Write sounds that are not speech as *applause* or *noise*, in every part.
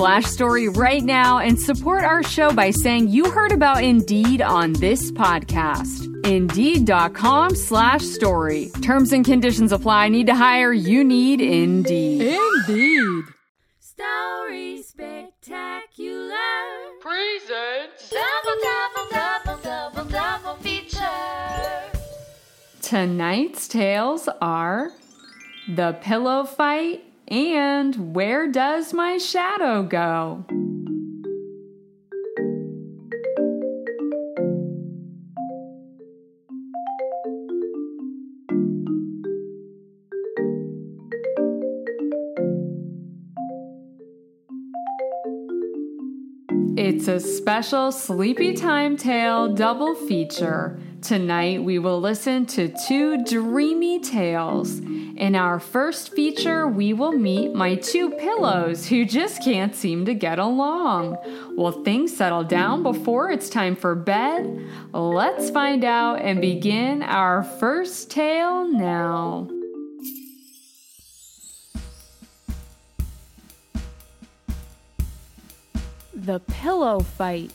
story right now and support our show by saying you heard about Indeed on this podcast. Indeed.com slash story. Terms and conditions apply. Need to hire? You need Indeed. Indeed. Story spectacular. Presents. Double, double, double, double, double feature. Tonight's tales are The Pillow Fight and Where Does My Shadow Go? It's a special Sleepy Time Tale double feature. Tonight we will listen to two dreamy tales. In our first feature, we will meet my two pillows who just can't seem to get along. Will things settle down before it's time for bed? Let's find out and begin our first tale now. The Pillow Fight.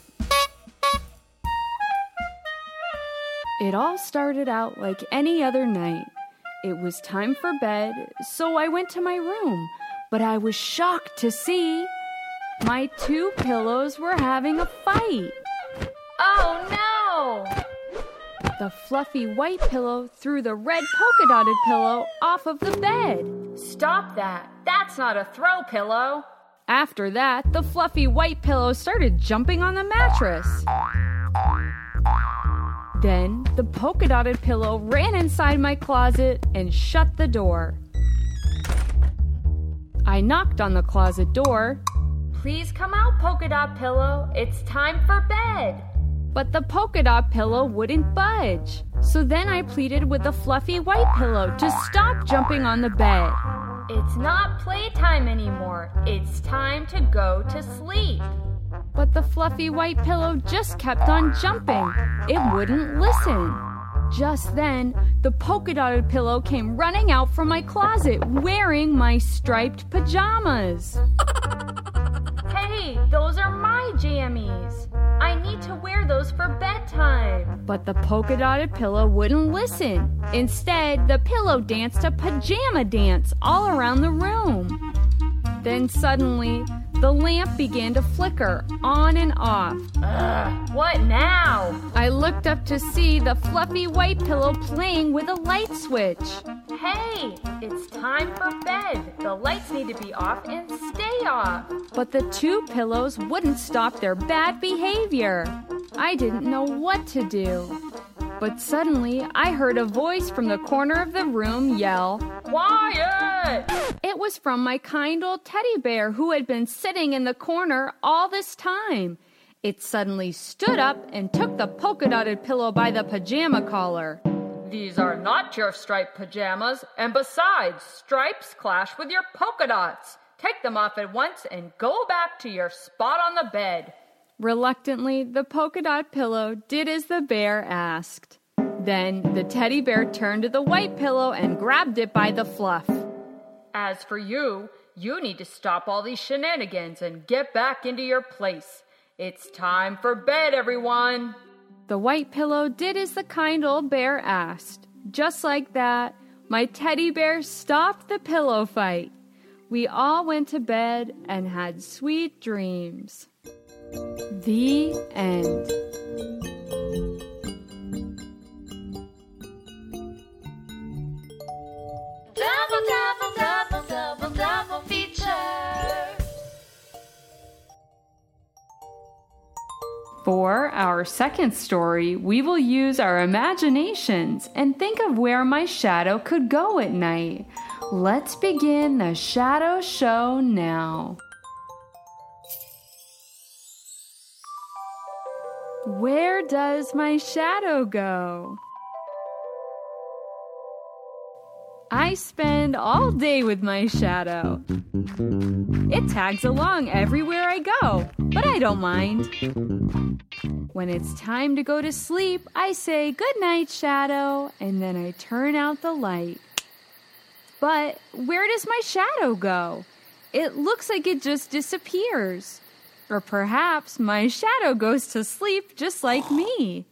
It all started out like any other night. It was time for bed, so I went to my room, but I was shocked to see my two pillows were having a fight. Oh no! The fluffy white pillow threw the red polka dotted pillow off of the bed. Stop that. That's not a throw pillow. After that, the fluffy white pillow started jumping on the mattress. Then the polka dotted pillow ran inside my closet and shut the door. I knocked on the closet door, Please come out, polka dot pillow. It's time for bed. but the polka dot pillow wouldn't budge. So then I pleaded with the fluffy white pillow to stop jumping on the bed. It's not playtime anymore. It's time to go to sleep. But the fluffy white pillow just kept on jumping. It wouldn't listen. Just then, the polka dotted pillow came running out from my closet wearing my striped pajamas. *laughs* Hey, those are my jammies. I need to wear those for bedtime. But the polka dotted pillow wouldn't listen. Instead, the pillow danced a pajama dance all around the room. Then suddenly, the lamp began to flicker on and off. Ugh, what now? I looked up to see the fluffy white pillow playing with a light switch. Hey, it's time for bed. The lights need to be off and stay off. But the two pillows wouldn't stop their bad behavior. I didn't know what to do. But suddenly, I heard a voice from the corner of the room yell, Quiet! It was from my kind old teddy bear who had been sitting in the corner all this time. It suddenly stood up and took the polka dotted pillow by the pajama collar. These are not your striped pajamas, and besides, stripes clash with your polka dots. Take them off at once and go back to your spot on the bed. Reluctantly, the polka dot pillow did as the bear asked. Then the teddy bear turned to the white pillow and grabbed it by the fluff. As for you, you need to stop all these shenanigans and get back into your place. It's time for bed, everyone. The white pillow did as the kind old bear asked. Just like that, my teddy bear stopped the pillow fight. we all went to bed and had sweet dreams. The end. For our second story, we will use our imaginations and think of where my shadow could go at night. Let's begin the shadow show now. Where does my shadow go? I spend all day with my shadow. It tags along everywhere I go, but I don't mind. When it's time to go to sleep, I say, Good night, shadow, and then I turn out the light. But where does my shadow go? It looks like it just disappears. Or perhaps my shadow goes to sleep just like me.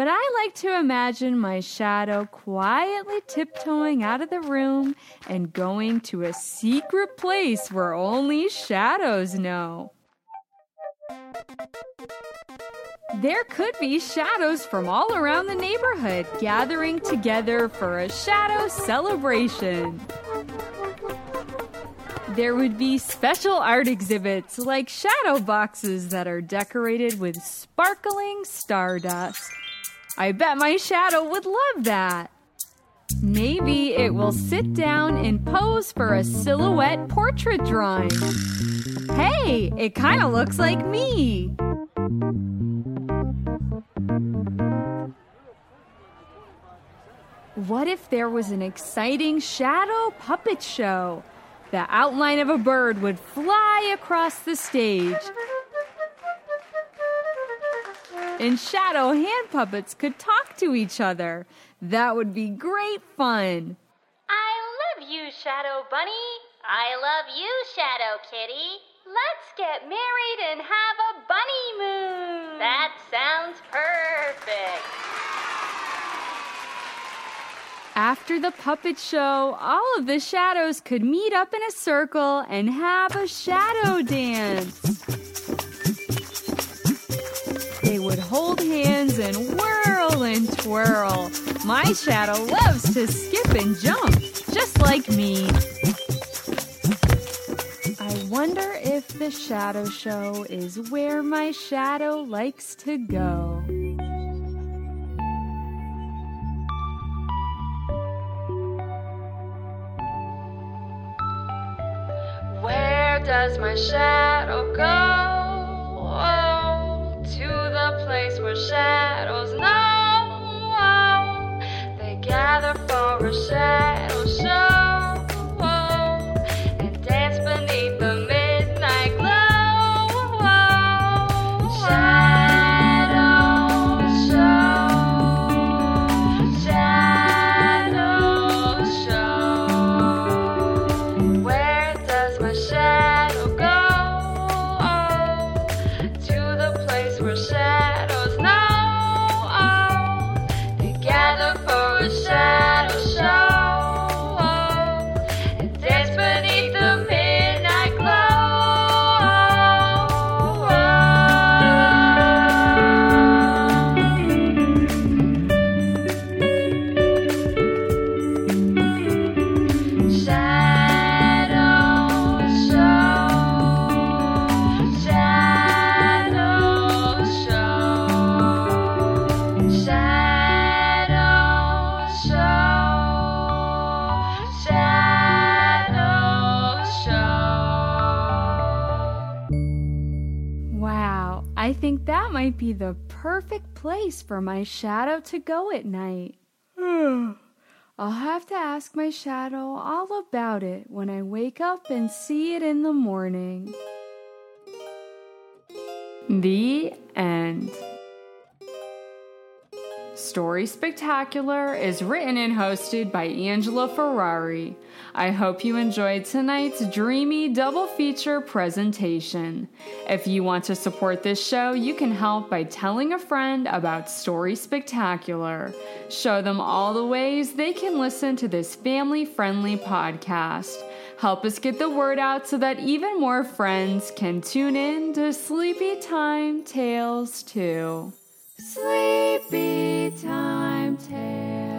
But I like to imagine my shadow quietly tiptoeing out of the room and going to a secret place where only shadows know. There could be shadows from all around the neighborhood gathering together for a shadow celebration. There would be special art exhibits like shadow boxes that are decorated with sparkling stardust. I bet my shadow would love that. Maybe it will sit down and pose for a silhouette portrait drawing. Hey, it kind of looks like me. What if there was an exciting shadow puppet show? The outline of a bird would fly across the stage. And shadow hand puppets could talk to each other. That would be great fun. I love you, Shadow Bunny. I love you, Shadow Kitty. Let's get married and have a bunny moon. That sounds perfect. After the puppet show, all of the shadows could meet up in a circle and have a shadow dance. And whirl and twirl. My shadow loves to skip and jump, just like me. I wonder if the shadow show is where my shadow likes to go. Where does my shadow go? Where shadows know. They gather for a shadow I think that might be the perfect place for my shadow to go at night. *sighs* I'll have to ask my shadow all about it when I wake up and see it in the morning. The end. Story Spectacular is written and hosted by Angela Ferrari. I hope you enjoyed tonight's dreamy double feature presentation. If you want to support this show, you can help by telling a friend about Story Spectacular. Show them all the ways they can listen to this family friendly podcast. Help us get the word out so that even more friends can tune in to Sleepy Time Tales too. Sleepy time tale.